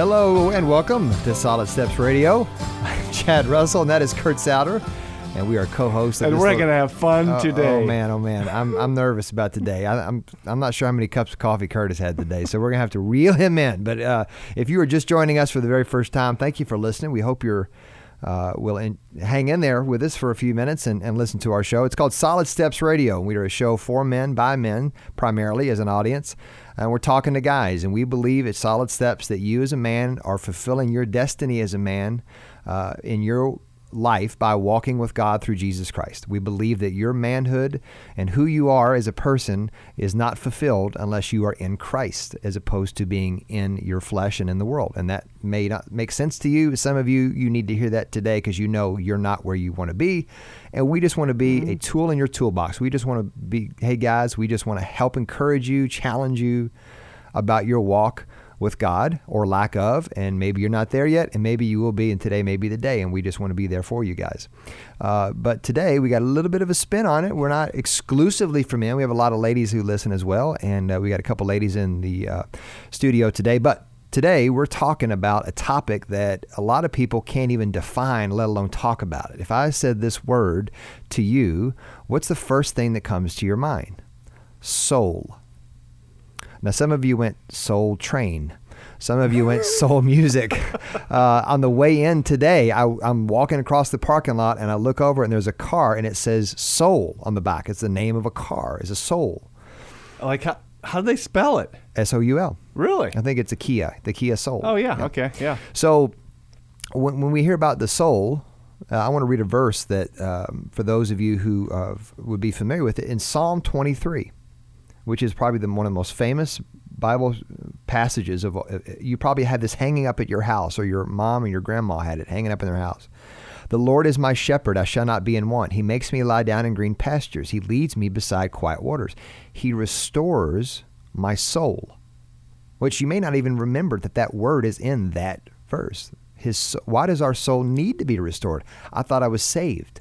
Hello and welcome to Solid Steps Radio. I'm Chad Russell, and that is Kurt Souter, and we are co-hosts. And we're little- gonna have fun Oh, today. Oh man, oh man, I'm I'm nervous about today. I, I'm I'm not sure how many cups of coffee Curtis had today, so we're gonna have to reel him in. But uh, if you are just joining us for the very first time, thank you for listening. We hope you're uh, will in, hang in there with us for a few minutes and, and listen to our show. It's called Solid Steps Radio. We are a show for men by men, primarily as an audience. And we're talking to guys, and we believe at Solid Steps that you as a man are fulfilling your destiny as a man uh, in your life by walking with God through Jesus Christ. We believe that your manhood and who you are as a person is not fulfilled unless you are in Christ as opposed to being in your flesh and in the world. And that may not make sense to you. Some of you you need to hear that today because you know you're not where you want to be. And we just want to be mm-hmm. a tool in your toolbox. We just want to be hey guys, we just want to help encourage you, challenge you about your walk with God or lack of, and maybe you're not there yet, and maybe you will be, and today may be the day, and we just want to be there for you guys. Uh, but today we got a little bit of a spin on it. We're not exclusively for men. We have a lot of ladies who listen as well, and uh, we got a couple ladies in the uh, studio today. But today we're talking about a topic that a lot of people can't even define, let alone talk about it. If I said this word to you, what's the first thing that comes to your mind? Soul. Now, some of you went Soul Train. Some of you went Soul Music. Uh, on the way in today, I, I'm walking across the parking lot and I look over and there's a car and it says Soul on the back. It's the name of a car. It's a Soul. Like how how do they spell it? S O U L. Really? I think it's a Kia, the Kia Soul. Oh yeah. Okay. Yeah. So when, when we hear about the soul, uh, I want to read a verse that, um, for those of you who uh, would be familiar with it, in Psalm 23, which is probably the, one of the most famous Bible passages of. Uh, you probably had this hanging up at your house, or your mom or your grandma had it hanging up in their house. The Lord is my shepherd; I shall not be in want. He makes me lie down in green pastures. He leads me beside quiet waters. He restores my soul which you may not even remember that that word is in that verse. His why does our soul need to be restored? I thought I was saved.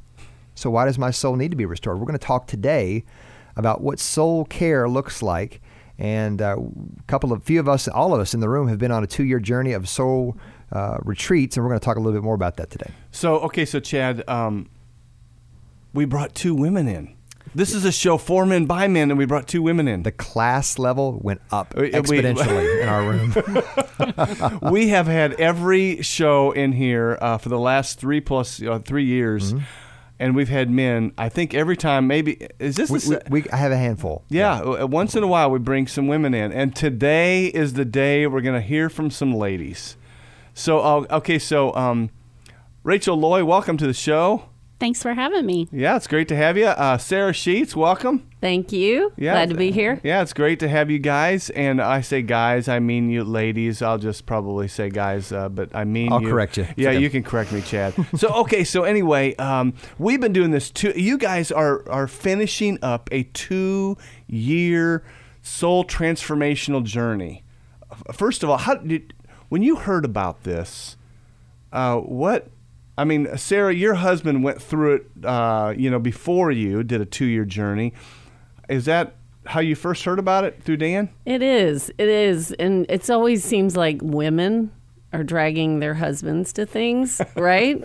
So why does my soul need to be restored? We're going to talk today about what soul care looks like. And uh, a couple of few of us, all of us in the room, have been on a two-year journey of soul uh, retreats, and we're going to talk a little bit more about that today. So okay. So Chad, um, we brought two women in. This is a show for men by men, and we brought two women in. The class level went up we- exponentially in our room. we have had every show in here uh, for the last three plus uh, three years, Mm-hmm. And we've had men. I think every time, maybe is this we, the we, we, I have a handful. Yeah, uh, once in a while we bring some women in, and today is the day we're going to hear from some ladies. So, uh, okay, so um, Rachel Loy, welcome to the show. Thanks for having me. Yeah, it's great to have you. Uh, Sarah Sheets, welcome. Thank you. Yeah, Glad to be here. Yeah, it's great to have you guys. And I say guys, I mean you ladies. I'll just probably say guys, uh, but I mean I'll you. correct you. Yeah, Okay. you can correct me, Chad. so okay, so anyway, um, we've been doing this two. You guys are are finishing up a two year soul transformational journey. First of all, how did when you heard about this? Uh, what? I mean, Sarah, your husband went through it. Uh, you know, before you did a two-year journey. Is that how you first heard about it through Dan? It is. It is. And it's always seems like women are dragging their husbands to things, right?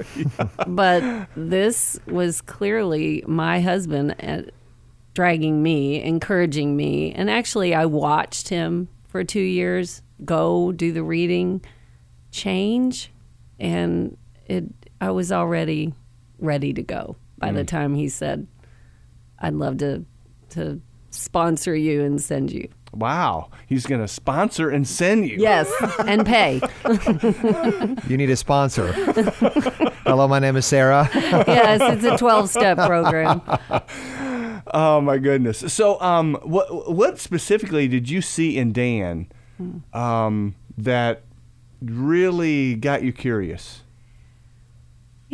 But this was clearly my husband at dragging me, encouraging me. And actually, I watched him for two years go do the reading, change, and it. I was already ready to go by the time he said, "I'd love to to sponsor you and send you." Wow, he's going to sponsor and send you. Yes, and pay. You need a sponsor. Hello, my name is Sarah. yes, it's a 12 step program. Oh my goodness. So, um, what what specifically did you see in Dan, um, that really got you curious?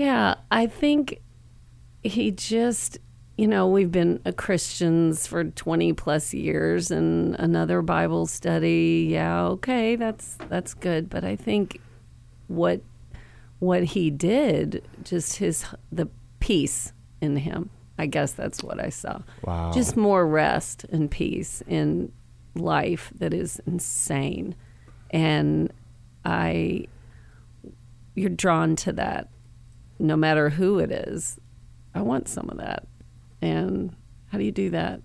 Yeah, I think he just, you know, we've been a Christians for 20 plus years and another Bible study. Yeah, okay, that's that's good, but I think what what he did, just his the peace in him. I guess that's what I saw. Wow. Just more rest and peace in life that is insane. And I you're drawn to that no matter who it is. I want some of that. And how do you do that?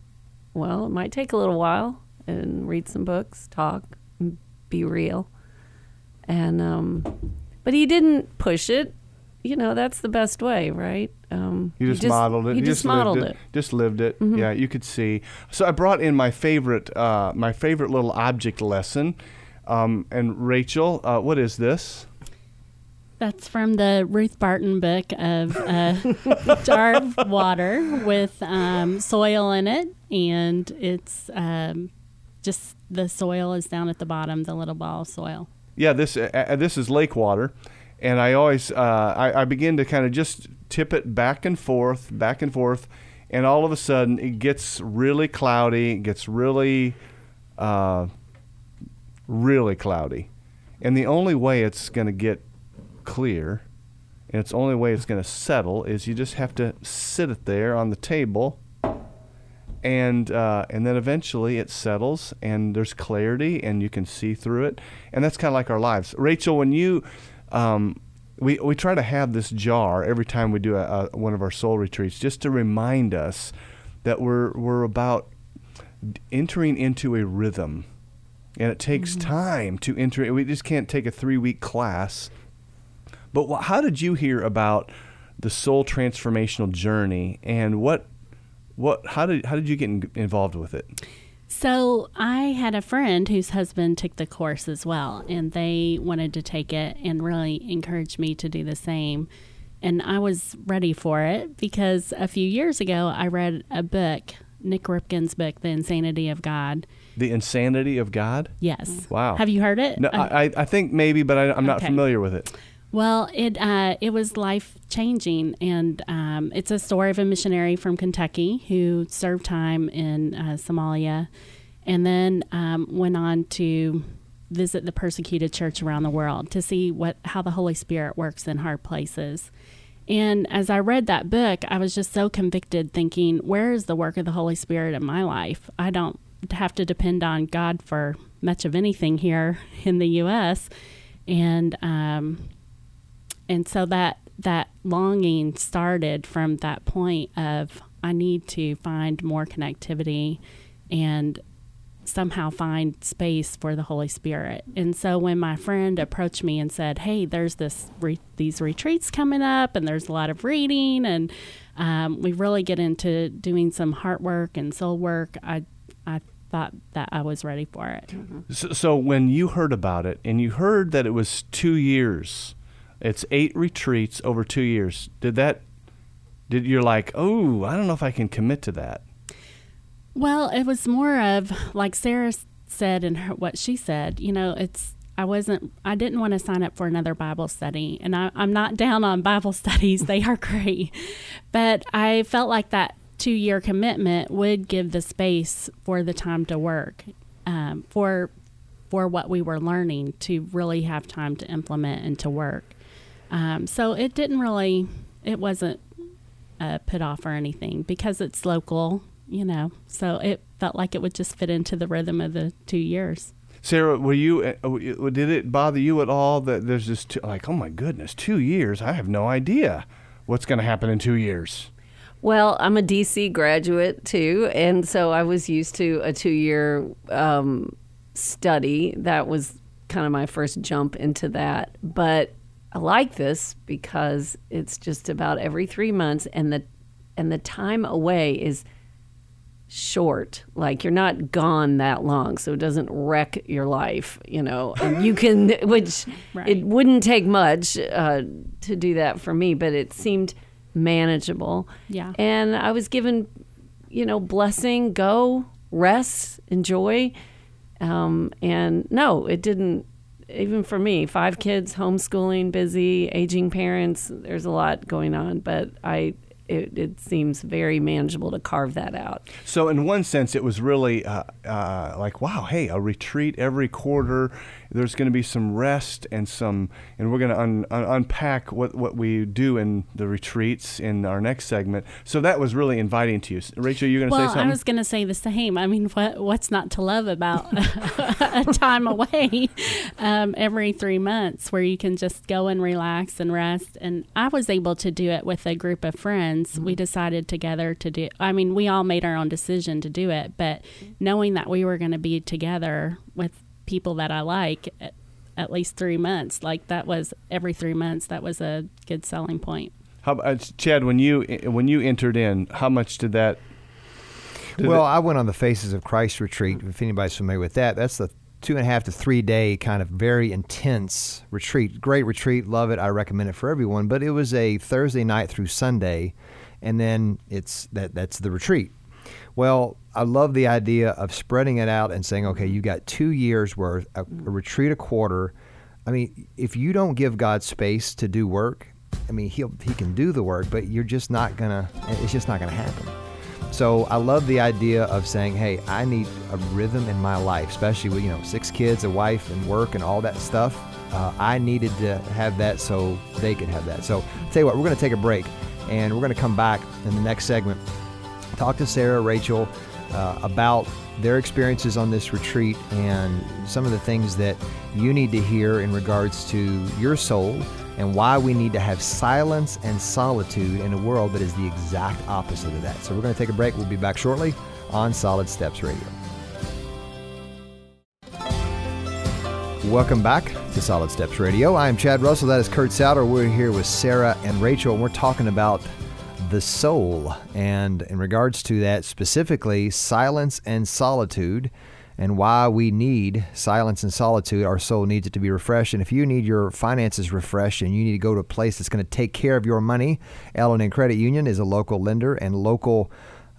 Well, it might take a little while and read some books, talk, and be real. And um but he didn't push it. You know, that's the best way, right? Um You just, modeled it. He You just, lived modeled it. Mm-hmm. Just lived it. Yeah, you could see. So I brought in my favorite, uh, my favorite little object lesson. Um, and Rachel, uh, what is this? That's from the Ruth Barton book of jar of water with um, soil in it, and it's um, just the soil is down at the bottom, the little ball of soil. Yeah, this uh, uh, this is lake water, and I always uh, I, I begin to kind of just tip it back and forth, back and forth, and all of a sudden it gets really cloudy, it gets really, uh, really cloudy, and the only way it's going to get clear, and it's the only way it's going to settle is you just have to sit it there on the table and uh, and then eventually it settles and there's clarity and you can see through it and that's kind of like our lives. Rachel when you um, we, we try to have this jar every time we do a, a, one of our soul retreats just to remind us that we're we're about entering into a rhythm and it takes time to enter we just can't take a three week class but wh- how did you hear about the soul transformational journey and what what how did how did you get in, involved with it So I had a friend whose husband took the course as well, and they wanted to take it and really encouraged me to do the same. And I was ready for it because a few years ago I read a book, Nik Ripken's book, The Insanity of God. the insanity of god Yes. Wow. Have you heard it? no, I, I- think maybe but I, i'm not Okay. familiar with it Well, it uh, it was life changing, and um, it's a story of a missionary from Kentucky who served time in uh, Somalia, and then um, went on to visit the persecuted church around the world to see what how the Holy Spirit works in hard places. And as I read that book, I was just so convicted, thinking, "Where is the work of the Holy Spirit in my life? I don't have to depend on God for much of anything here in the U.S." And um, and so that that longing started from that point of I need to find more connectivity and somehow find space for the Holy Spirit. And so when my friend approached me and said, "Hey, there's this re- these retreats coming up, and there's a lot of reading, and um, we really get into doing some heart work and soul work," I I thought that I was ready for it. so, so when you heard about it and you heard that it was two years it's eight retreats over two years did that did you're like oh i don't know if i can commit to that Well, it was more of like Sarah said and what she said. You know, it's I wasn't I didn't want to sign up for another Bible study, and I, I'm not down on Bible studies; they are great. But I felt like that two year commitment would give the space for the time to work, um, for for what we were learning to really have time to implement and to work. Um, so it didn't really, it wasn't uh, put off or anything because it's local, you know. So it felt like it would just fit into the rhythm of the two years. Sarah, were you? uh, Did it bother you at all that there's just two, like, oh my goodness, two years? I have no idea what's going to happen in two years. Well, I'm a DC graduate too, and so I was used to a two year um, study. That was kind of my first jump into that. But I like this because it's just about every three months, and the and the time away is short. Like you're not gone that long, so it doesn't wreck your life, you know. And you can, which Right. it wouldn't take much uh, to do that for me, but it seemed manageable. Yeah. And I was given, you know, blessing, go, rest, enjoy. Um, and no, it didn't. Even for me, five kids, homeschooling, busy, aging parents. There's a lot going on, but I, it, it seems very manageable to carve that out. So, in one sense, it was really uh, uh, like, wow, hey, a retreat every quarter. There's going to be some rest and some, and we're going to un- un- unpack what, what we do in the retreats in our next segment. So that was really inviting to you, Rachel. You're going to well, say something. I was going to say the same. I mean, what what's not to love about a time away um, every three months where you can just go and relax and rest? And I was able to do it with a group of friends. Mm-hmm. We decided together to do. I mean, we all made our own decision to do it, but knowing that we were going to be together with people that I like. At, at least three months, like that was every three months. That was a good selling point. How, uh, Chad, when you when you entered in, how much did that? Did well, it, I went on the Faces of Christ retreat. If anybody's familiar with that, that's the two and a half to three day kind of very intense retreat. Great retreat, love it. I recommend it for everyone. But it was a Thursday night through Sunday, and then it's that that's the retreat. Well, I love the idea of spreading it out and saying, okay, you got two years worth, a, a retreat a quarter. I mean, if you don't give God space to do work, I mean, he'll he can do the work, but you're just not gonna. It's just not gonna happen. So I love the idea of saying, hey, I need a rhythm in my life, especially with you know six kids, a wife, and work, and all that stuff. Uh, I needed to have that so they could have that. So I'll tell you what, we're to take a break, and we're going to come back in the next segment, talk to Sarah, Rachel, uh, about their experiences on this retreat and some of the things that you need to hear in regards to your soul and why we need to have silence and solitude in a world that is the exact opposite of that. So we're going to take a break. We'll be back shortly on Solid Steps Radio. Welcome back to Solid Steps Radio. I'm Chad Russell. That is Kurt Souter. We're here with Sarah and Rachel, and we're talking about the soul. And in regards to that, specifically, silence and solitude and why we need silence and solitude. Our soul needs it to be refreshed. And if you need your finances refreshed and you need to go to a place that's going to take care of your money, L&N Credit Union is a local lender and local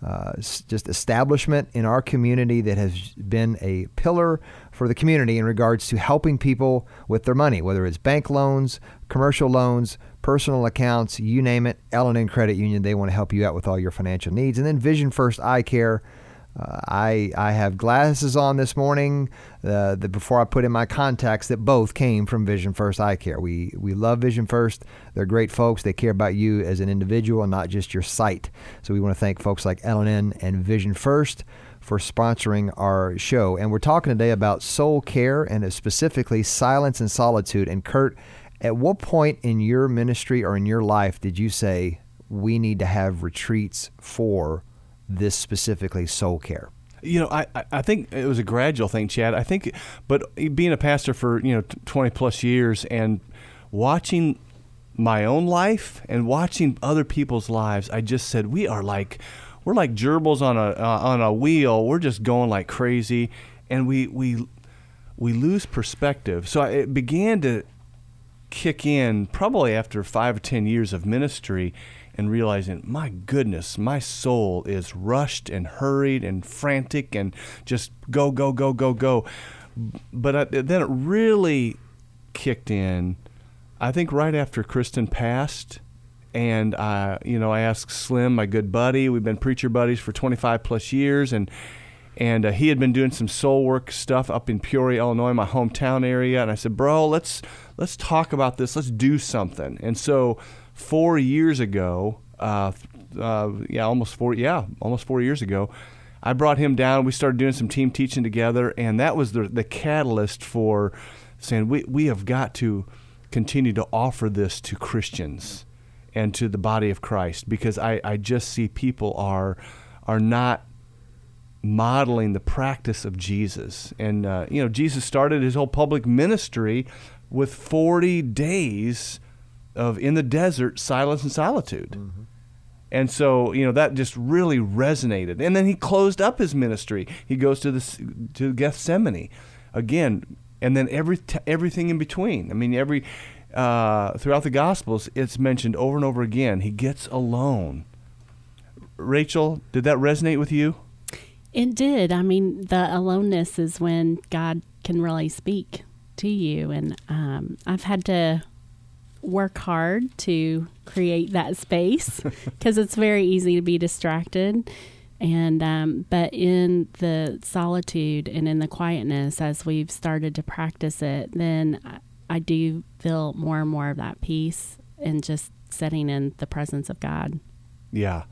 uh, just establishment in our community that has been a pillar for the community in regards to helping people with their money, whether it's bank loans, commercial loans, personal accounts, you name it. L&N Credit Union, they want to help you out with all your financial needs. And then Vision First Eye Care uh, I I have glasses on this morning. Uh, the, before I put in my contacts, that both came from Vision First Eye Care. We we love Vision First. They're great folks. They care about you as an individual and not just your sight. So we want to thank folks like L&N and Vision First for sponsoring our show. And we're talking today about soul care and specifically silence and solitude. And Kurt, at what point in your ministry or in your life did you say we need to have retreats for? this specifically soul care? You know, I, I think it was a gradual thing, Chad. I think, but being a pastor for, you know, 20 plus years and watching my own life and watching other people's lives, I just said, we are like, we're like gerbils on a, uh, on a wheel. We're just going like crazy. And we, we, we lose perspective. So it began to kick in probably after five or 10 years of ministry and realizing, my goodness, my soul is rushed and hurried and frantic and just go, go, go, go, go. But I, then it really kicked in, I think, right after Kristen passed. And I, you know, I asked Slim, my good buddy. We've been preacher buddies for 25 plus years, and and uh, he had been doing some soul work stuff up in Peoria, Illinois, my hometown area. And I said, "Bro, let's let's talk about this. Let's do something." And so four years ago, uh, uh, yeah, almost four, yeah, almost four years ago, I brought him down. We started doing some team teaching together, and that was the the catalyst for saying we we have got to continue to offer this to Christians and to the body of Christ because I, I just see people are are not modeling the practice of Jesus. And uh, you know, Jesus started his whole public ministry with 40 days of in the desert silence and solitude. Mm-hmm. And so, you know, that just really resonated. And then he closed up his ministry. He goes to the to Gethsemane again, and then every t- everything in between. I mean, every uh, throughout the Gospels, it's mentioned over and over again. He gets alone. Rachel, did that resonate with you? It did. I mean, the aloneness is when God can really speak to you, and um, I've had to work hard to create that space because it's very easy to be distracted. And um, but in the solitude and in the quietness, as we've started to practice it, then I, I do feel more and more of that peace and just sitting in the presence of God. Yeah.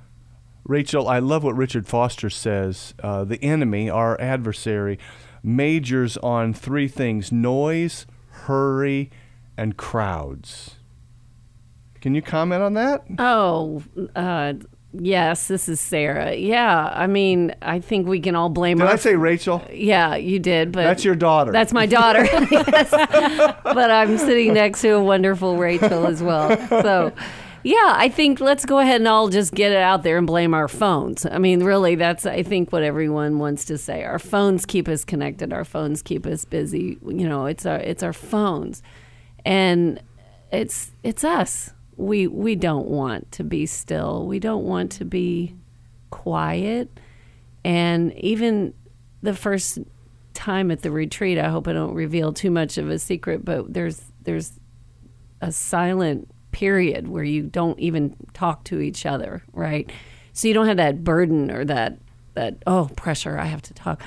Rachel, I love what Richard Foster says. Uh, the enemy, our adversary, majors on three things noise, hurry, and crowds. Can you comment on that? Oh, uh, yes, this is Sarah. Yeah, I mean, I think we can all blame Did our I say Rachel? Yeah, you did, but That's your daughter. That's my daughter. yes. But I'm sitting next to a wonderful Rachel as well. So, yeah, I think let's go ahead and all just get it out there and blame our phones. I mean, really, that's, I think, what everyone wants to say. Our phones keep us connected, our phones keep us busy. You know, it's our, it's our phones. And it's, it's us. We, we don't want to be still, we don't want to be quiet. And even the first time at the retreat, I hope I don't reveal too much of a secret, but there's there's a silent period where you don't even talk to each other, right? So you don't have that burden or that that oh pressure I have to talk.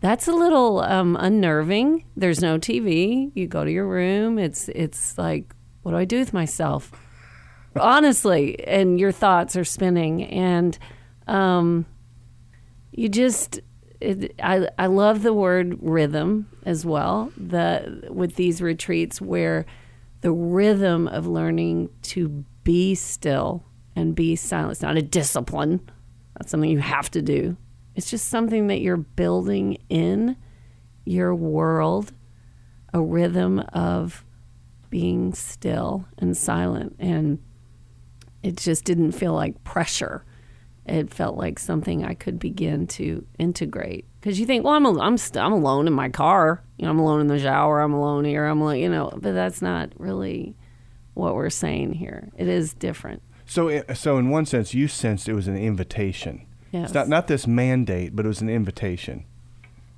That's a little um, unnerving. There's no TV. You go to your room. It's it's like what do I do with myself? Honestly, and your thoughts are spinning, and um, you just it, I, I love the word rhythm as well the with these retreats where the rhythm of learning to be still and be silent. It's not a discipline. That's something you have to do. It's just something that you're building in your world a rhythm of being still and silent. And it just didn't feel like pressure it felt like something I could begin to integrate. Because you think, well, I'm a, I'm st- I'm alone in my car. You know, I'm alone in the shower. I'm alone here. I'm alone, you know. But that's not really what we're saying here. It is different. So, i- so in one sense, you sensed it was an invitation. Yes. It's not not this mandate, but it was an invitation.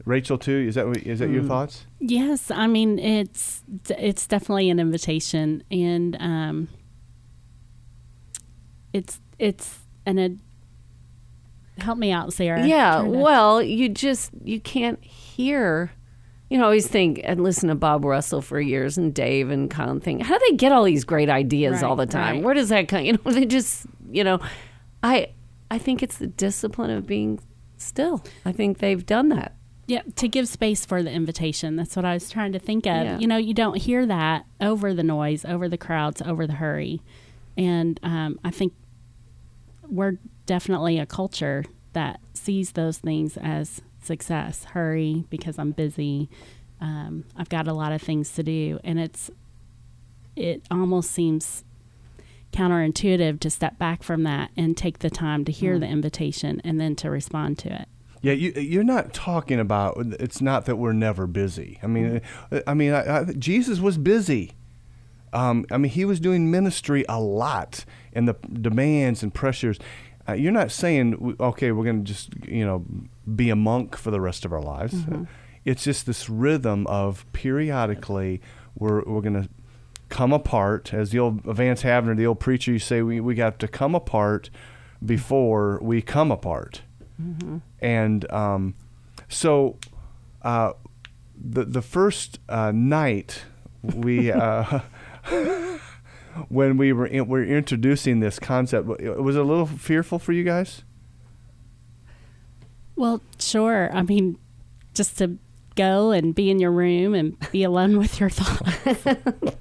Rachel, too. Is that what, is that your Mm. thoughts? Yes, I mean it's it's definitely an invitation, and um, it's it's an ad- help me out, Sarah. Yeah. To- Well, you just you can't hear. You know, I always think and listen to Bob Russell for years and Dave and and think, how do they get all these great ideas all the time? right. Where does that come? You know, they just, you know, I I think it's the discipline of being still. I think they've done that. Yeah, to give space for the invitation. That's what I was trying to think of. Yeah. You know, you don't hear that over the noise, over the crowds, over the hurry. And um, I think we're definitely a culture that sees those things as success. Hurry because I'm busy. Um, I've got a lot of things to do. And it's, it almost seems counterintuitive to step back from that and take the time to hear the invitation and then to respond to it. Yeah, you, you're not talking about. It's not that we're never busy. I mean, uh, I mean, I, I, Jesus was busy. Um, I mean, he was doing ministry a lot, and the demands and pressures. Uh, you're not saying, okay, we're going to just you know be a monk for the rest of our lives. Mm-hmm. It's just this rhythm of periodically we're we're going to come apart. As the old Vance Havner, the old preacher, you say we we got to come apart before we come apart. And um, so uh, the the first uh, night we uh, when we were in, were introducing this concept was it a little fearful for you guys. Well, sure. I mean, just to go and be in your room and be alone with your thoughts.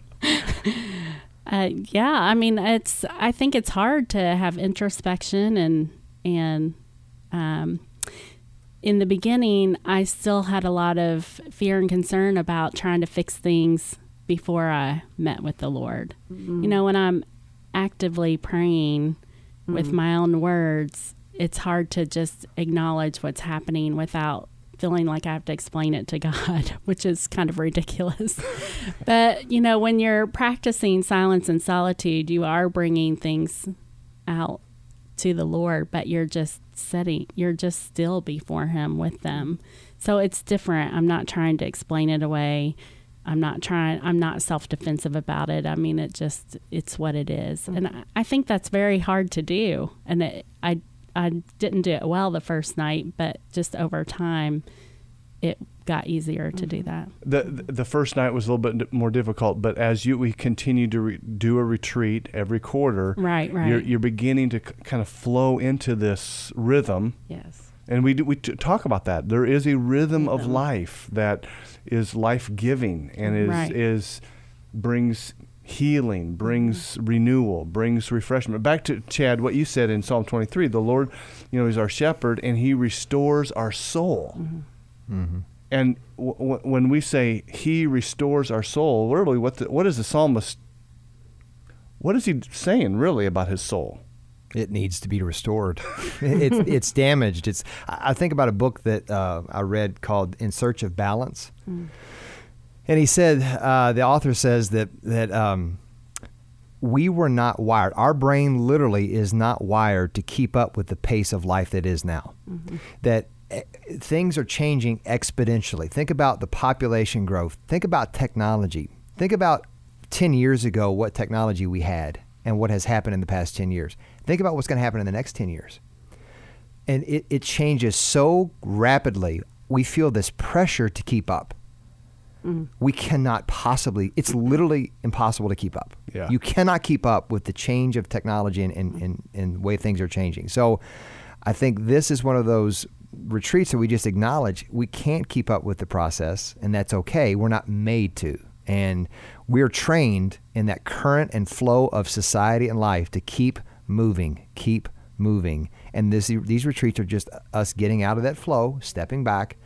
uh, yeah, I mean, it's. I think it's hard to have introspection and and um, in the beginning, I still had a lot of fear and concern about trying to fix things before I met with the Lord. Mm-hmm. You know, when I'm actively praying mm-hmm. with my own words, it's hard to just acknowledge what's happening without feeling like I have to explain it to God, which is kind of ridiculous. but, you know, when you're practicing silence and solitude, you are bringing things out to the Lord, but you're just sitting, you're just still before Him with them. So it's different. I'm not trying to explain it away. I'm not trying. I'm not self defensive about it. I mean, it just it's what it is. Mm-hmm. and I, I think that's very hard to do. And it, I I didn't do it well the first night, but just over time, it got easier to do mm-hmm. that. The the first night was a little bit more difficult, but as you we continue to re, do a retreat every quarter, Right, right. You're, you're beginning to c- kind of flow into this rhythm, Yes. and we do, we t- talk about that. There is a rhythm of life that is life giving and is Right. is brings healing, brings mm-hmm. renewal, brings refreshment. Back to Chad, what you said in Psalm 23, the Lord, you know, is our shepherd and He restores our soul. Mm-hmm. Mm-hmm. And w- w- when we say He restores our soul, literally, what the, what is the psalmist? What is he saying really about his soul? It needs to be restored. it's it's damaged. It's. I think about a book that uh, I read called "In Search of Balance," and he said uh, the author says that that um, we were not wired. Our brain literally is not wired to keep up with the pace of life that is now. That eh, things are changing exponentially. Think about the population growth. Think about technology. Think about 10 years ago what technology we had and what has happened in the past 10 years. Think about what's going to happen in the next 10 years. And it, it changes so rapidly. We feel this pressure to keep up. Mm-hmm. We cannot possibly, it's literally impossible to keep up. Yeah. You cannot keep up with the change of technology and, and, and, and way things are changing. So I think this is one of those retreats that we just acknowledge we can't keep up with the process, and that's okay. We're not made to. And we're trained in that current and flow of society and life to keep moving, keep moving. And this, these retreats are just us getting out of that flow, stepping back,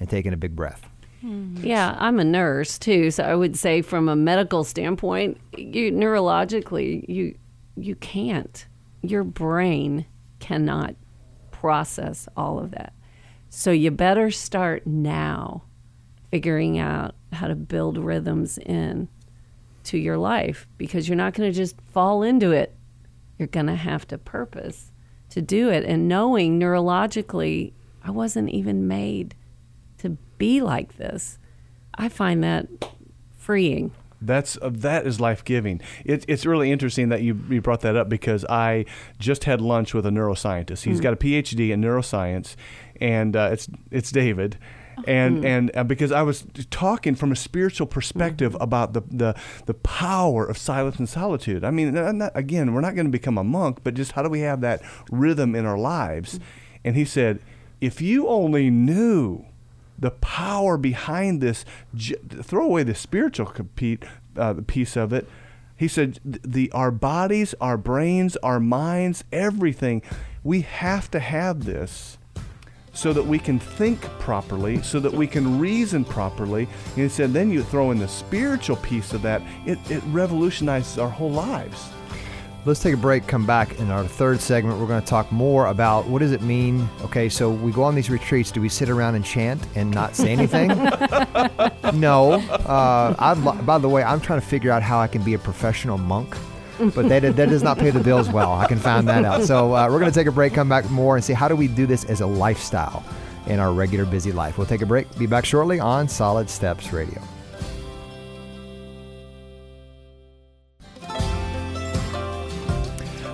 and taking a big breath. Hmm. Yeah, I'm a nurse too, so I would say from a medical standpoint, you neurologically, you you can't. Your brain cannot process all of that. So you better start now figuring out how to build rhythms in to your life because you're not going to just fall into it. You're going to have to purpose to do it and knowing neurologically I wasn't even made to be like this. I find that freeing. That's uh, that is life giving. It, it's really interesting that you, you brought that up because I just had lunch with a neuroscientist. He's got a PhD in neuroscience, and uh, it's it's David. And and uh, because I was talking from a spiritual perspective about the, the the power of silence and solitude. I mean, not, again, we're not going to become a monk, but just how do we have that rhythm in our lives? And he said, if you only knew the power behind this. j- Throw away the spiritual compete, uh, piece of it. He said, "The our bodies, our brains, our minds, everything. We have to have this." So that we can think properly, so that we can reason properly. And he said, then you throw in the spiritual piece of that, it, it revolutionizes our whole lives. Let's take a break, come back in our third segment. We're going to talk more about what does it mean? Okay, so we go on these retreats. Do we sit around and chant and not say anything? no. Uh, by the way, I'm trying to figure out how I can be a professional monk, but that, that does not pay the bills well. I can find that out. So uh, we're going to take a break, come back more, and see how do we do this as a lifestyle in our regular busy life. We'll take a break, be back shortly on Solid Steps Radio.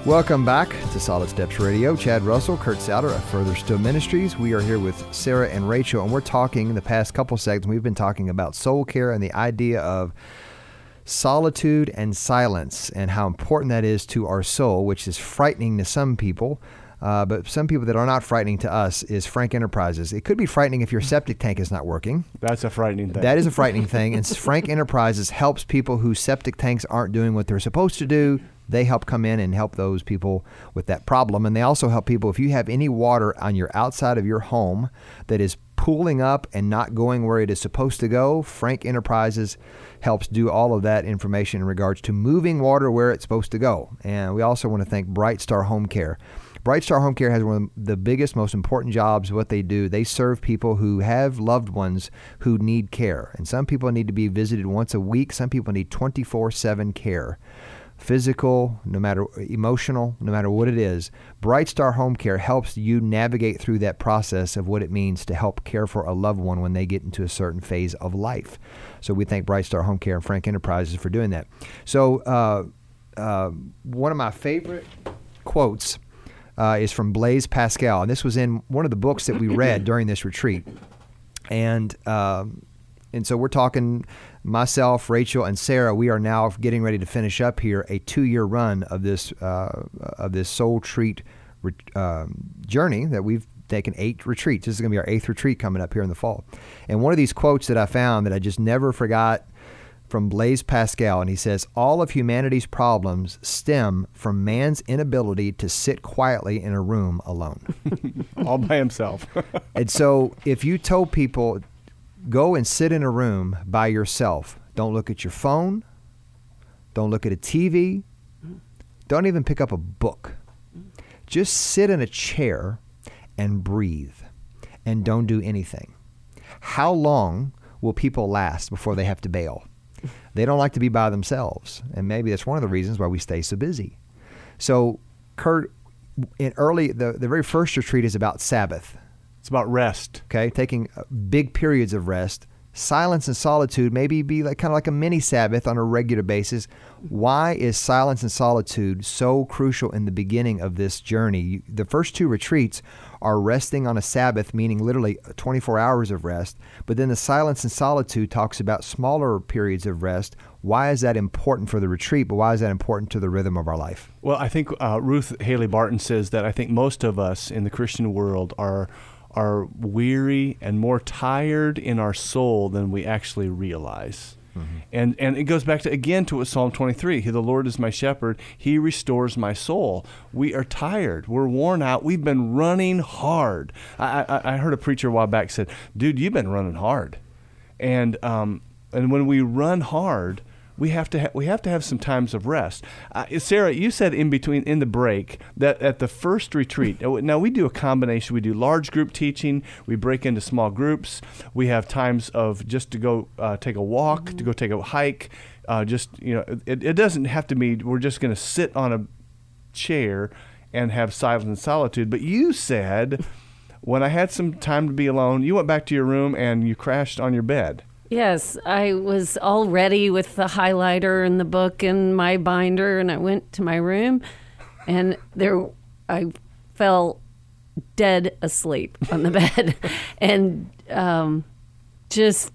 Welcome back to Solid Steps Radio. Chad Russell, Kurt Souter of Further Still Ministries. We are here with Sarah and Rachel, and we're talking the past couple segments. We've been talking about soul care and the idea of solitude and silence and how important that is to our soul, which is frightening to some people. Uh, but some people that are not frightening to us is Frank Enterprises. It could be frightening if your septic tank is not working. That's a frightening thing. That is a frightening thing. And Frank Enterprises helps people whose septic tanks aren't doing what they're supposed to do. They help come in and help those people with that problem. And they also help people if you have any water on your outside of your home that is pooling up and not going where it is supposed to go. Frank Enterprises helps do all of that information in regards to moving water where it's supposed to go. And we also want to thank Bright Star Home Care. Bright Star Home Care has one of the biggest, most important jobs. What they do, they serve people who have loved ones who need care. And some people need to be visited once a week, some people need 24 7 care. Physical, no matter emotional, no matter what it is, Bright Star Home Care helps you navigate through that process of what it means to help care for a loved one when they get into a certain phase of life. So we thank Bright Star Home Care and Frank Enterprises for doing that. So uh, uh, one of my favorite quotes uh, is from Blaise Pascal, and this was in one of the books that we read during this retreat. And um, and so we're talking myself, Rachel, and Sarah. We are now getting ready to finish up here a two-year run of this uh, of this soul treat re- um, journey that we've taken eight retreats. This is going to be our eighth retreat coming up here in the fall. And one of these quotes that I found that I just never forgot from Blaise Pascal, and he says, All of humanity's problems stem from man's inability to sit quietly in a room alone. all by himself. and so if you told people, go and sit in a room by yourself, don't look at your phone, don't look at a TV, don't even pick up a book, just sit in a chair and breathe and don't do anything. How long will people last before they have to bail? They don't like to be by themselves, and maybe that's one of the reasons why we stay so busy. So, Kurt, in early the, the very first retreat is about Sabbath. It's about rest. Okay, taking uh, big periods of rest. Silence and solitude maybe be like kind of like a mini Sabbath on a regular basis. Why is silence and solitude so crucial in the beginning of this journey? The first two retreats are resting on a Sabbath, meaning literally 24 hours of rest. But then the silence and solitude talks about smaller periods of rest. Why is that important for the retreat? But why is that important to the rhythm of our life? Well, I think uh, Ruth Haley Barton says that I think most of us in the Christian world are are weary and more tired in our soul than we actually realize. And and it goes back to again to what Psalm 23. He, the Lord is my shepherd; He restores my soul. We are tired. We're worn out. We've been running hard. I, I, I heard a preacher a while back said, "Dude, you've been running hard," and um, and when we run hard, we have to ha- we have to have some times of rest. Uh, Sarah, you said in between in the break that at the first retreat. now- we do a combination. We do large group teaching. We break into small groups. We have times of just to go uh, take a walk, to go take a hike. Uh, just you know, it, it doesn't have to be. We're just going to sit on a chair and have silence and solitude. But you said when I had some time to be alone, you went back to your room and you crashed on your bed. Yes, I was all ready with the highlighter and the book and my binder, and I went to my room, and there I fell dead asleep on the bed, and um, just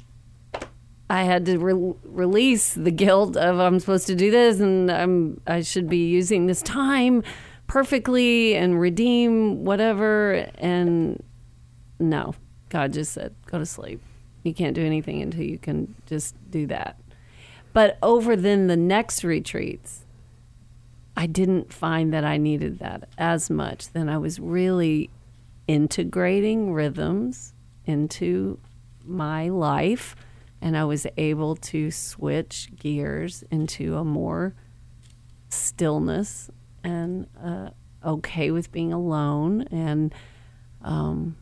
I had to re- release the guilt of I'm supposed to do this, and I'm I should be using this time perfectly and redeem whatever, and no, God just said go to sleep. You can't do anything until you can just do that. But over then the next retreats, I didn't find that I needed that as much. Then I was really integrating rhythms into my life, and I was able to switch gears into a more stillness and uh, okay with being alone and um,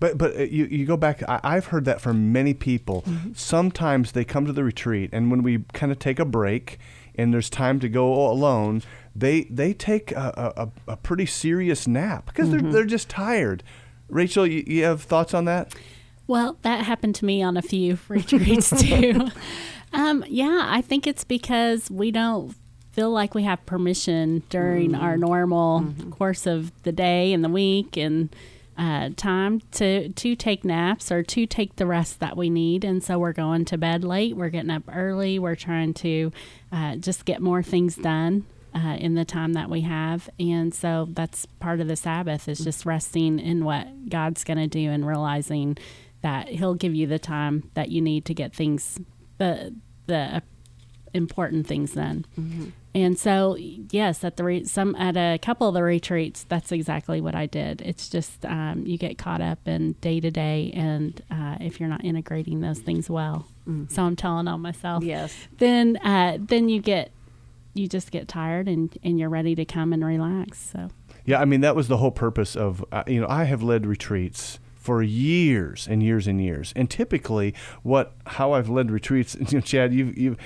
But but uh, you you go back. I, I've heard that from many people. Mm-hmm. Sometimes they come to the retreat, and when we kind of take a break, and there's time to go alone, they they take a, a, a pretty serious nap because Mm-hmm. they're they're just tired. Rachel, you, you have thoughts on that? Well, that happened to me on a few retreats too. um, yeah, I think it's because we don't feel like we have permission during our normal course of the day and the week and uh, time to to take naps or to take the rest that we need. And so we're going to bed late. We're getting up early. We're trying to uh, just get more things done. Uh, in the time that we have. And so that's part of the Sabbath is just resting in what God's going to do and realizing that He'll give you the time that you need to get things, the, the important things done. And so, yes, at the re- some at a couple of the retreats, that's exactly what I did. It's just um, you get caught up in day to day, and uh, if you're not integrating those things well, so I'm telling on myself yes. then uh, then you get you just get tired and and you're ready to come and relax. So Yeah, I mean that was the whole purpose of uh, you know I have led retreats for years and years and years, and typically what how I've led retreats, you know, Chad, you you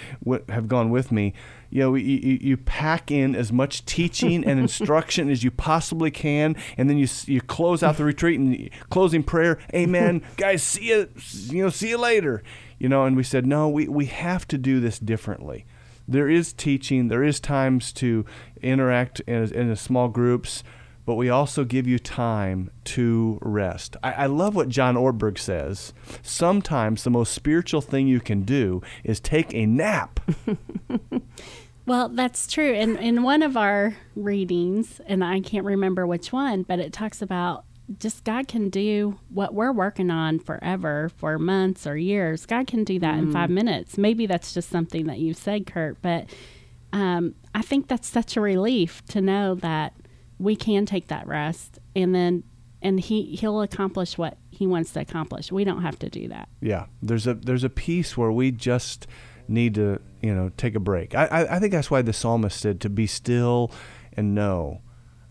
have gone with me. you know, you, you, you pack in as much teaching and instruction as you possibly can, and then you you close out the retreat and closing prayer, Amen, guys. See you, you know, see you later. You know, and we said no, we we have to do this differently. There is teaching, there is times to interact in, in small groups, but we also give you time to rest. I, I love what John Ortberg says. Sometimes the most spiritual thing you can do is take a nap. Well, that's true. And in one of our readings, and I can't remember which one, but it talks about just God can do what we're working on forever, for months or years. God can do that in five minutes. Maybe that's just something that you said, Kurt, but um, I think that's such a relief to know that we can take that rest and then and he he'll accomplish what he wants to accomplish. We don't have to do that. Yeah, there's a there's a piece where we just need to you know take a break. I I, I think that's why the psalmist said to be still and know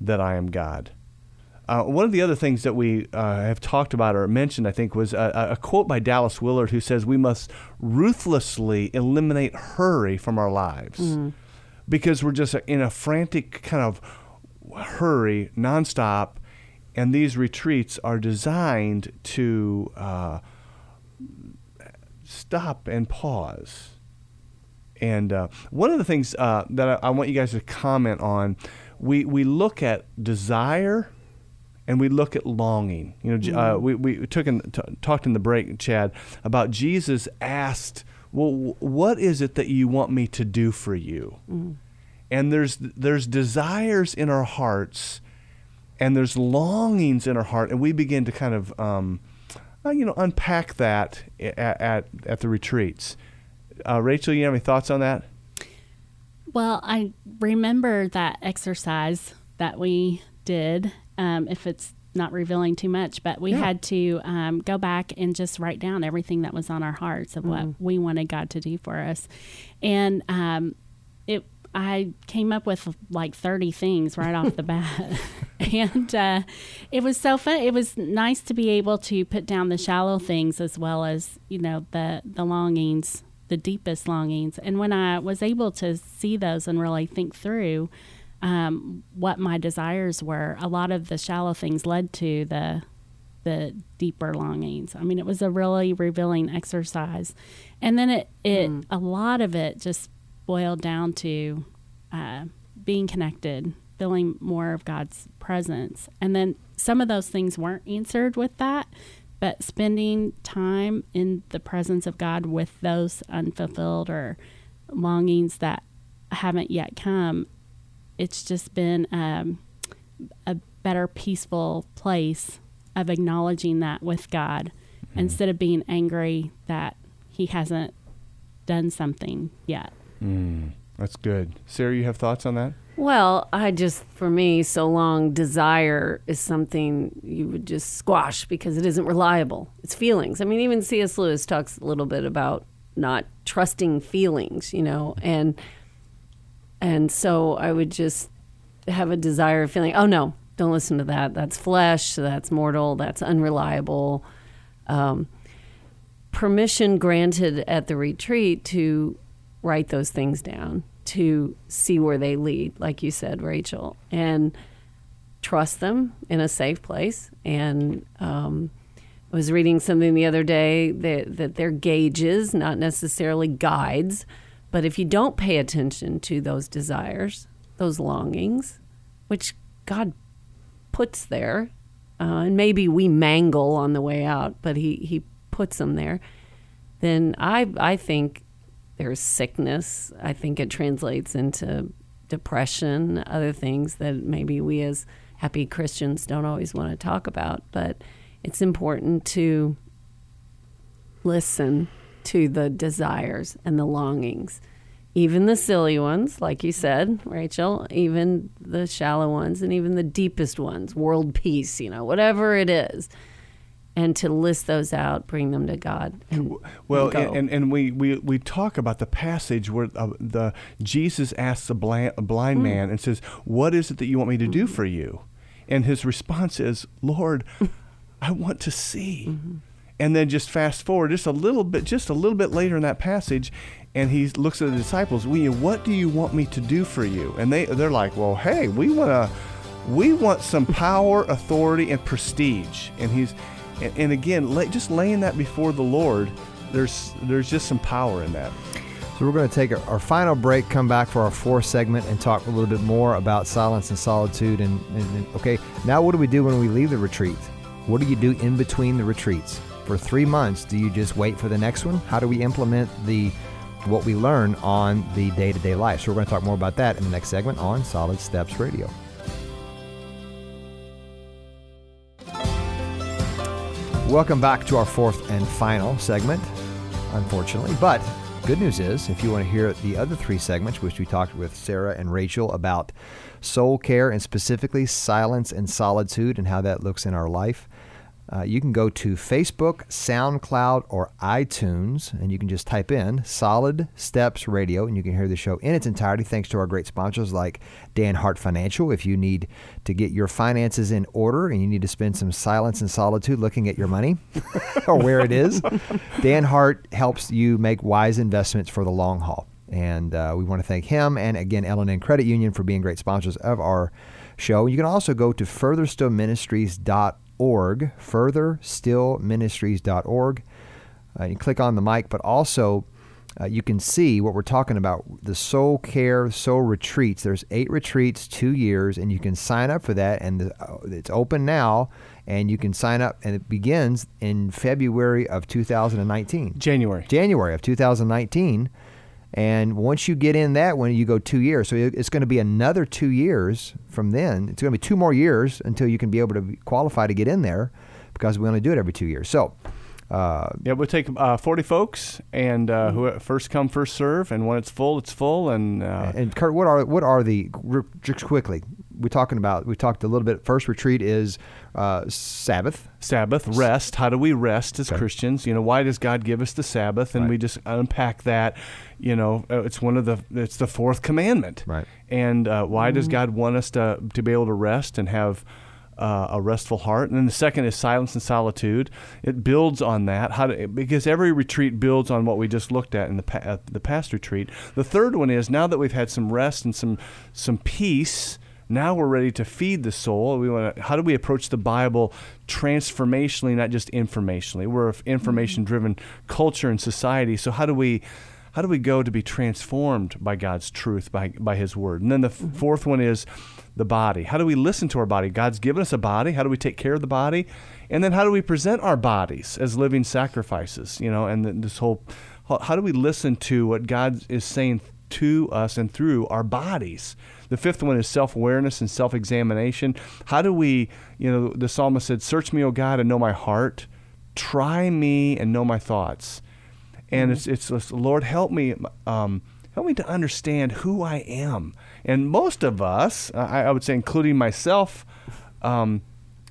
that I am God. Uh, one of the other things that we uh, have talked about or mentioned, I think, was a, a quote by Dallas Willard who says we must ruthlessly eliminate hurry from our lives because we're just in a frantic kind of hurry nonstop, and these retreats are designed to uh, stop and pause. And uh, one of the things uh, that I, I want you guys to comment on, we, we look at desire and we look at longing. You know, uh, we, we took in, t- talked in the break, Chad, about Jesus asked, "Well, wh- what is it that you want me to do for you?" And there's there's desires in our hearts, and there's longings in our heart, and we begin to kind of, um, uh, you know, unpack that at at, at the retreats. Uh, Rachel, you have any thoughts on that? Well, I remember that exercise that we did. Um, if it's not revealing too much, but we Yeah. had to um, go back and just write down everything that was on our hearts of what we wanted God to do for us, and um. I came up with like 30 things right off the bat. and uh, it was so fun. It was nice to be able to put down the shallow things as well as, you know, the, the longings, the deepest longings. And when I was able to see those and really think through um, what my desires were, a lot of the shallow things led to the the deeper longings. I mean, it was a really revealing exercise, and then it it a lot of it just boiled down to uh, being connected, feeling more of God's presence, and then some of those things weren't answered with that, but spending time in the presence of God with those unfulfilled or longings that haven't yet come, it's just been um, a better peaceful place of acknowledging that with God instead of being angry that He hasn't done something yet. That's good. Sarah, you have thoughts on that? Well, I just, for me, so long, desire is something you would just squash because it isn't reliable. It's feelings. I mean, even C.S. Lewis talks a little bit about not trusting feelings, you know, and and so I would just have a desire of feeling, oh no, don't listen to that. That's flesh. That's mortal. That's unreliable. Um, permission granted at the retreat to write those things down, to see where they lead, like you said, Rachel, and trust them in a safe place. And um, I was reading something the other day that, that they're gauges, not necessarily guides. But if you don't pay attention to those desires, those longings, which God puts there, uh, and maybe we mangle on the way out, but He He puts them there. Then I I think there's sickness. I think it translates into depression, other things that maybe we as happy Christians don't always want to talk about. But it's important to listen to the desires and the longings, even the silly ones, like you said, Rachel, even the shallow ones, and even the deepest ones, world peace, you know, whatever it is. And to list those out, bring them to God. And, Well, and and, and we, we, we talk about the passage where uh, the Jesus asks the blind, a Hmm. blind man and says, "What is it that you want me to do for you?" And his response is, "Lord, I want to see." Mm-hmm. And then just fast forward just a little bit, just a little bit later in that passage, and he looks at the disciples. We, what do you want me to do for you? And they they're like, well, hey, we want to, we want some power, authority, and prestige. And he's, and, and again, lay, just laying that before the Lord. There's there's just some power in that. So we're going to take our final break, come back for our fourth segment, and talk a little bit more about silence and solitude. And, and, and okay, now what do we do when we leave the retreat? What do you do in between the retreats? For three months, do you just wait for the next one? How do we implement the what we learn on the day-to-day life? So we're going to talk more about that in the next segment on Solid Steps Radio. Welcome back to our fourth and final segment, unfortunately. But good news is, if you want to hear the other three segments, which we talked with Sarah and Rachel about soul care and specifically silence and solitude and how that looks in our life, uh, you can go to Facebook, SoundCloud, or iTunes, and you can just type in Solid Steps Radio, and you can hear the show in its entirety thanks to our great sponsors like Dan Hart Financial. If you need to get your finances in order and you need to spend some silence and solitude looking at your money or where it is, Dan Hart helps you make wise investments for the long haul. And uh, we want to thank him and again, L&N Credit Union for being great sponsors of our show. You can also go to furtherstillministries.org org, furtherstillministries.org. Uh, you click on the mic, but also uh, you can see what we're talking about the soul care, soul retreats. There's eight retreats, two years, and you can sign up for that. And the, uh, it's open now, and you can sign up, and it begins in February of 2019. January. January of 2019. And once you get in that one, you go two years. So it's going to be another two years from then. It's going to be two more years until you can be able to qualify to get in there because we only do it every two years. So, uh, yeah, we'll take uh, 40 folks, and uh, who first come, first serve. And when it's full, it's full. And uh, and Kurt, what are what are the just quickly? We're talking about. We talked a little bit. First retreat is uh, Sabbath. Sabbath, rest. How do we rest as okay. Christians? You know, why does God give us the Sabbath? And right. we just unpack that. You know, uh, it's one of the it's the fourth commandment. Right. And uh, why mm-hmm. does God want us to to be able to rest and have uh, a restful heart. And then the second is silence and solitude. It builds on that. How to, because every retreat builds on what we just looked at in the pa- the past retreat. The third one is now that we've had some rest and some some peace now we're ready to feed the soul. We want to, how do we approach the Bible transformationally, not just informationally? We're an information-driven culture and society. So how do we how do we go to be transformed by God's truth, by by His Word? And then the mm-hmm. fourth one is the body. How do we listen to our body? God's given us a body. How do we take care of the body? And then how do we present our bodies as living sacrifices? You know, and this whole how do we listen to what God is saying to us and through our bodies? The fifth one is self awareness and self examination. How do we, you know, the psalmist said, Search me, O God, and know my heart. Try me and know my thoughts. And mm-hmm. it's, it's, Lord, help me. Um, help me to understand who I am. And most of us, I, I would say, including myself, um,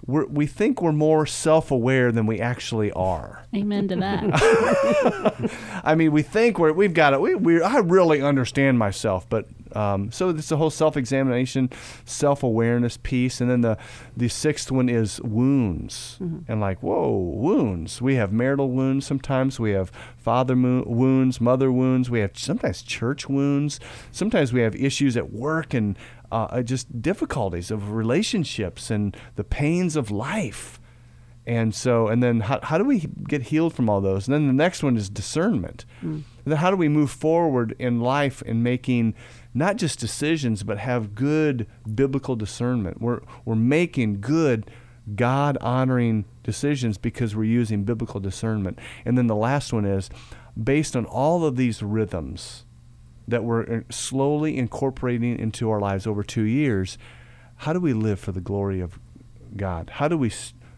we think we're more self-aware than we actually are. Amen to that. I mean, we think we're, we've got it. We, we, I really understand myself, but um, so it's the whole self-examination, self-awareness piece, and then the the sixth one is wounds, mm-hmm. and like whoa, wounds. We have marital wounds sometimes. We have father mo- wounds, mother wounds. We have sometimes church wounds. Sometimes we have issues at work and uh, just difficulties of relationships and the pains of life. And so, and then how, how do we get healed from all those? And then the next one is discernment. Mm. And then how do we move forward in life in making not just decisions, but have good biblical discernment. We're, we're making good, God honoring decisions because we're using biblical discernment. And then the last one is based on all of these rhythms that we're uh, slowly incorporating into our lives over two years, how do we live for the glory of God? How do we,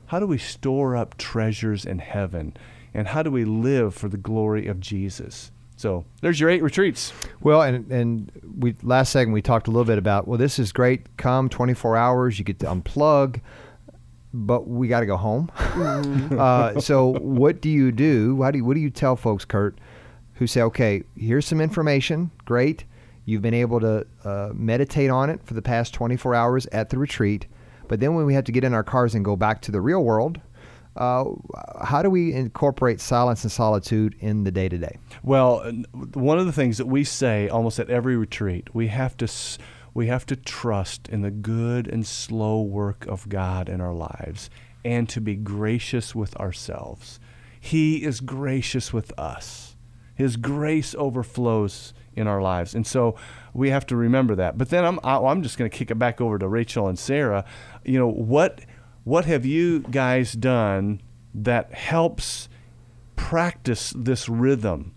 how do we store up treasures in heaven? And how do we live for the glory of Jesus? So there's your eight retreats. Well, and and we last segment we talked a little bit about well, this is great. Come 24 hours, you get to unplug, but we got to go home. Mm-hmm. uh, so what do you do? How do you, what do you tell folks, Kurt, who say, okay, here's some information, great. You've been able to uh, meditate on it for the past 24 hours at the retreat, but then when we have to get in our cars and go back to the real world, uh, how do we incorporate silence and solitude in the day to day? Well, one of the things that we say almost at every retreat, we have to s- we have to trust in the good and slow work of God in our lives and to be gracious with ourselves. He is gracious with us. His grace overflows in our lives. And so we have to remember that. But then I'm I- I'm just going to kick it back over to Rachel and Sarah. You know, what what have you guys done that helps practice this rhythm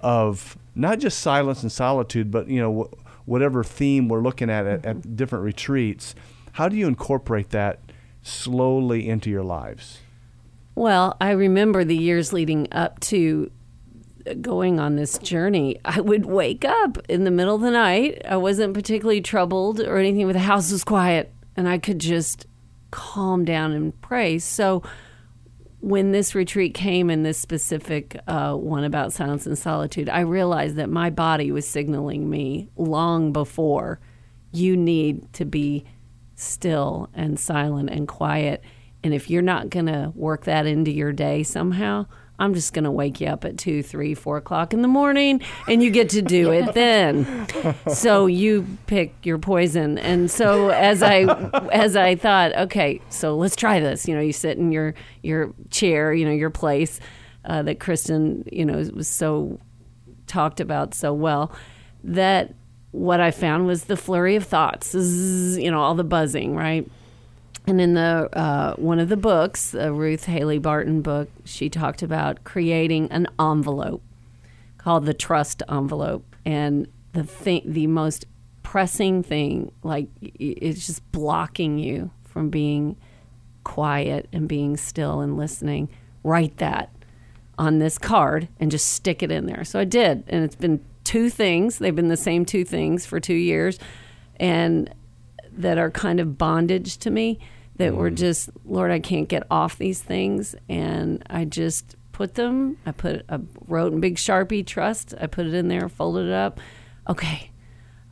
of not just silence and solitude, but you know wh- whatever theme we're looking at, at at mm-hmm. different retreats. How do you incorporate that slowly into your lives? Well, I remember the years leading up to going on this journey. I would wake up in the middle of the night. I wasn't particularly troubled or anything, but the house was quiet and I could just calm down and pray. So when this retreat came and this specific uh, one about silence and solitude, I realized that my body was signaling me long before you need to be still and silent and quiet. And if you're not going to work that into your day somehow, I'm just going to wake you up at two, three, four o'clock in the morning, and you get to do it then. So you pick your poison. And so as I as I thought, okay, so let's try this. You know, you sit in your your chair, you know, your place uh, that Kristen, you know, was so talked about so well that what I found was the flurry of thoughts, zzz, you know, all the buzzing, right? And in the uh, one of the books, the Ruth Haley Barton book, she talked about creating an envelope called the trust envelope, and the thing, the most pressing thing, like it's just blocking you from being quiet and being still and listening. Write that on this card and just stick it in there. So I did, and it's been two things. They've been the same two things for two years, and that are kind of bondage to me. That were just, Lord, I can't get off these things, and I just put them. I put, I wrote in big sharpie, trust. I put it in there, folded it up. Okay,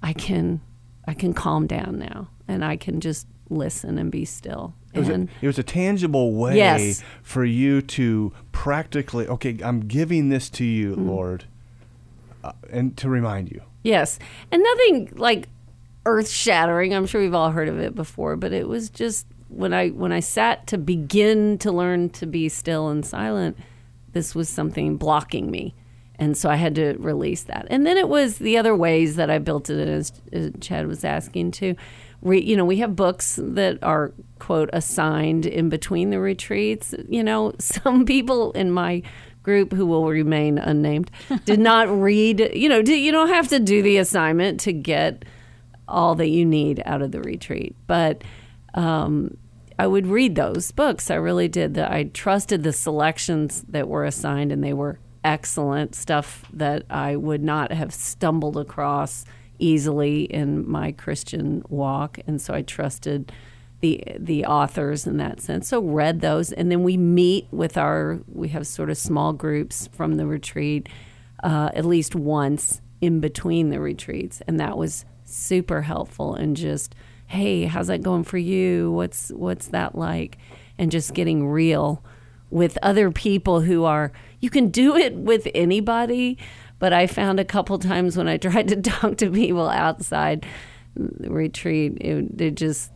I can, I can calm down now, and I can just listen and be still. It was, a, it was a tangible way Yes. for you to practically, okay, I'm giving this to you, Mm-hmm. Lord, uh, and to remind you. Yes. And nothing like earth shattering. I'm sure we've all heard of it before, but it was just when I when I sat to begin to learn to be still and silent, this was something blocking me. And so I had to release that. And then it was the other ways that I built it, as, as Chad was asking too. We, you know, we have books that are quote assigned in between the retreats. You know, some people in my group who will remain unnamed did not read. You know, do, you don't have to do the assignment to get all that you need out of the retreat, but um, I would read those books. I really did. That I trusted the selections that were assigned, and they were excellent stuff that I would not have stumbled across easily in my Christian walk, and so I trusted the the authors in that sense. So read those, and then we meet with our. We have sort of small groups from the retreat, uh, at least once in between the retreats, and that was super helpful. And just hey, how's that going for you? What's what's that like? And just getting real with other people who are you can do it with anybody but i found a couple times when i tried to talk to people outside retreat it, it just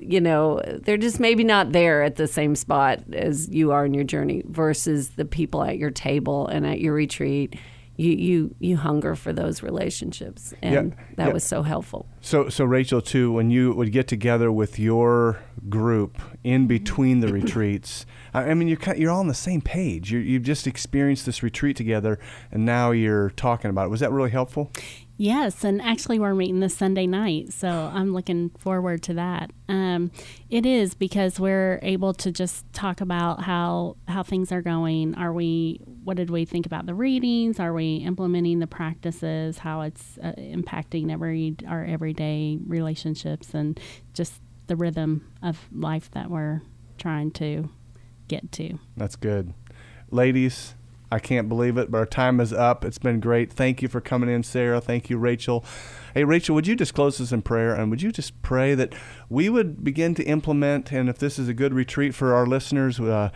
you know they're just maybe not there at the same spot as you are in your journey versus the people at your table and at your retreat you you you hunger for those relationships and Yeah, that yeah. was so helpful So, so Rachel, too, when you would get together with your group in between the retreats, I I mean, you're kind, you're all on the same page. you you've just experienced this retreat together, and now you're talking about it. Was that really helpful? Yes, and actually, we're meeting this Sunday night, so I'm looking forward to that. Um, it is because we're able to just talk about how how things are going. Are we? What did we think about the readings? Are we implementing the practices? How it's uh, impacting every our everyday relationships and just the rhythm of life that we're trying to get to. That's good, ladies. I can't believe it, but our time is up. It's been great. Thank you for coming in, Sarah. Thank you, Rachel. Hey, Rachel, would you just close us in prayer and would you just pray that we would begin to implement, and if this is a good retreat for our listeners, uh,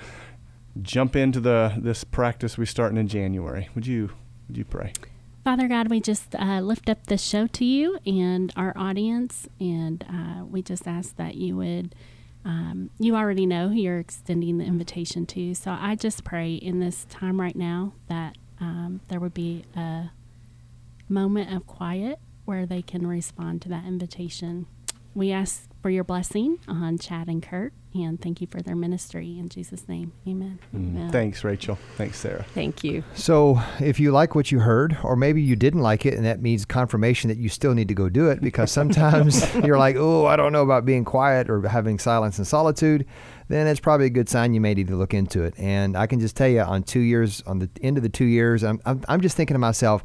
jump into the this practice we're starting in January. Would you would you pray? Father God, we just uh, lift up this show to you and our audience, and uh, we just ask that you would. Um, you already know who you're extending the invitation to. So I just pray in this time right now that um, there would be a moment of quiet where they can respond to that invitation. We ask for your blessing on Chad and Kurt, and thank you for their ministry. In Jesus' name, amen. Mm, amen. Thanks, Rachel. Thanks, Sarah. Thank you. So, if you like what you heard, or maybe you didn't like it, and that means confirmation that you still need to go do it, because sometimes you're like, oh, I don't know about being quiet or having silence and solitude, then it's probably a good sign you may need to look into it. And I can just tell you, on two years, on the end of the two years, I'm, I'm, I'm just thinking to myself,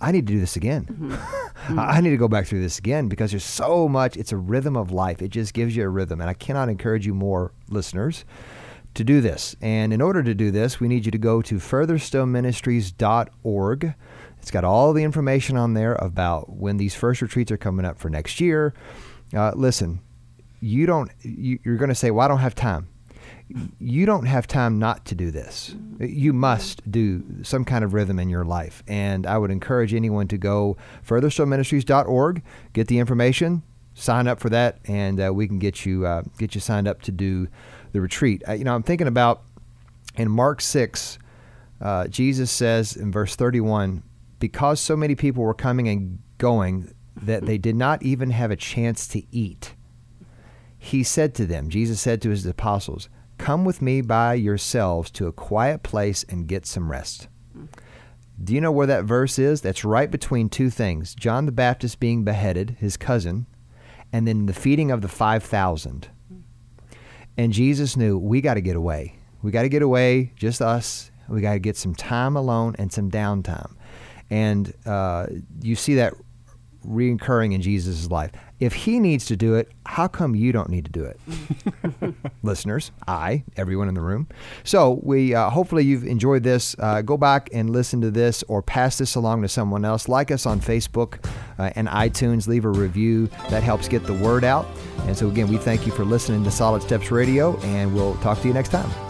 I need to do this again. Mm-hmm. I I need to go back through this again because there's so much. It's a rhythm of life. It just gives you a rhythm. And I cannot encourage you more, listeners, to do this. And in order to do this, we need you to go to furtherstillministries.org. It's got all the information on there about when these first retreats are coming up for next year. Uh, listen, you don't. You, you're going to say, "Well, I don't have time." You don't have time not to do this. You must do some kind of rhythm in your life. And I would encourage anyone to go furtherstillministries.org, get the information, sign up for that, and uh, we can get you uh, get you signed up to do the retreat. Uh, you know, I'm thinking about in Mark six, uh, Jesus says in verse 31, because so many people were coming and going that they did not even have a chance to eat. He said to them, Jesus said to his apostles, Come with me by yourselves to a quiet place and get some rest. Do you know where that verse is? That's right between two things John the Baptist being beheaded, his cousin, and then the feeding of the 5,000. And Jesus knew we got to get away. We got to get away, just us. We got to get some time alone and some downtime. And uh, you see that reoccurring in Jesus' life. If he needs to do it, how come you don't need to do it? Listeners, I, everyone in the room. So we uh, hopefully you've enjoyed this. Uh, go back and listen to this or pass this along to someone else. Like us on Facebook uh, and iTunes. Leave a review. That helps get the word out. And so again, we thank you for listening to Solid Steps Radio, and we'll talk to you next time.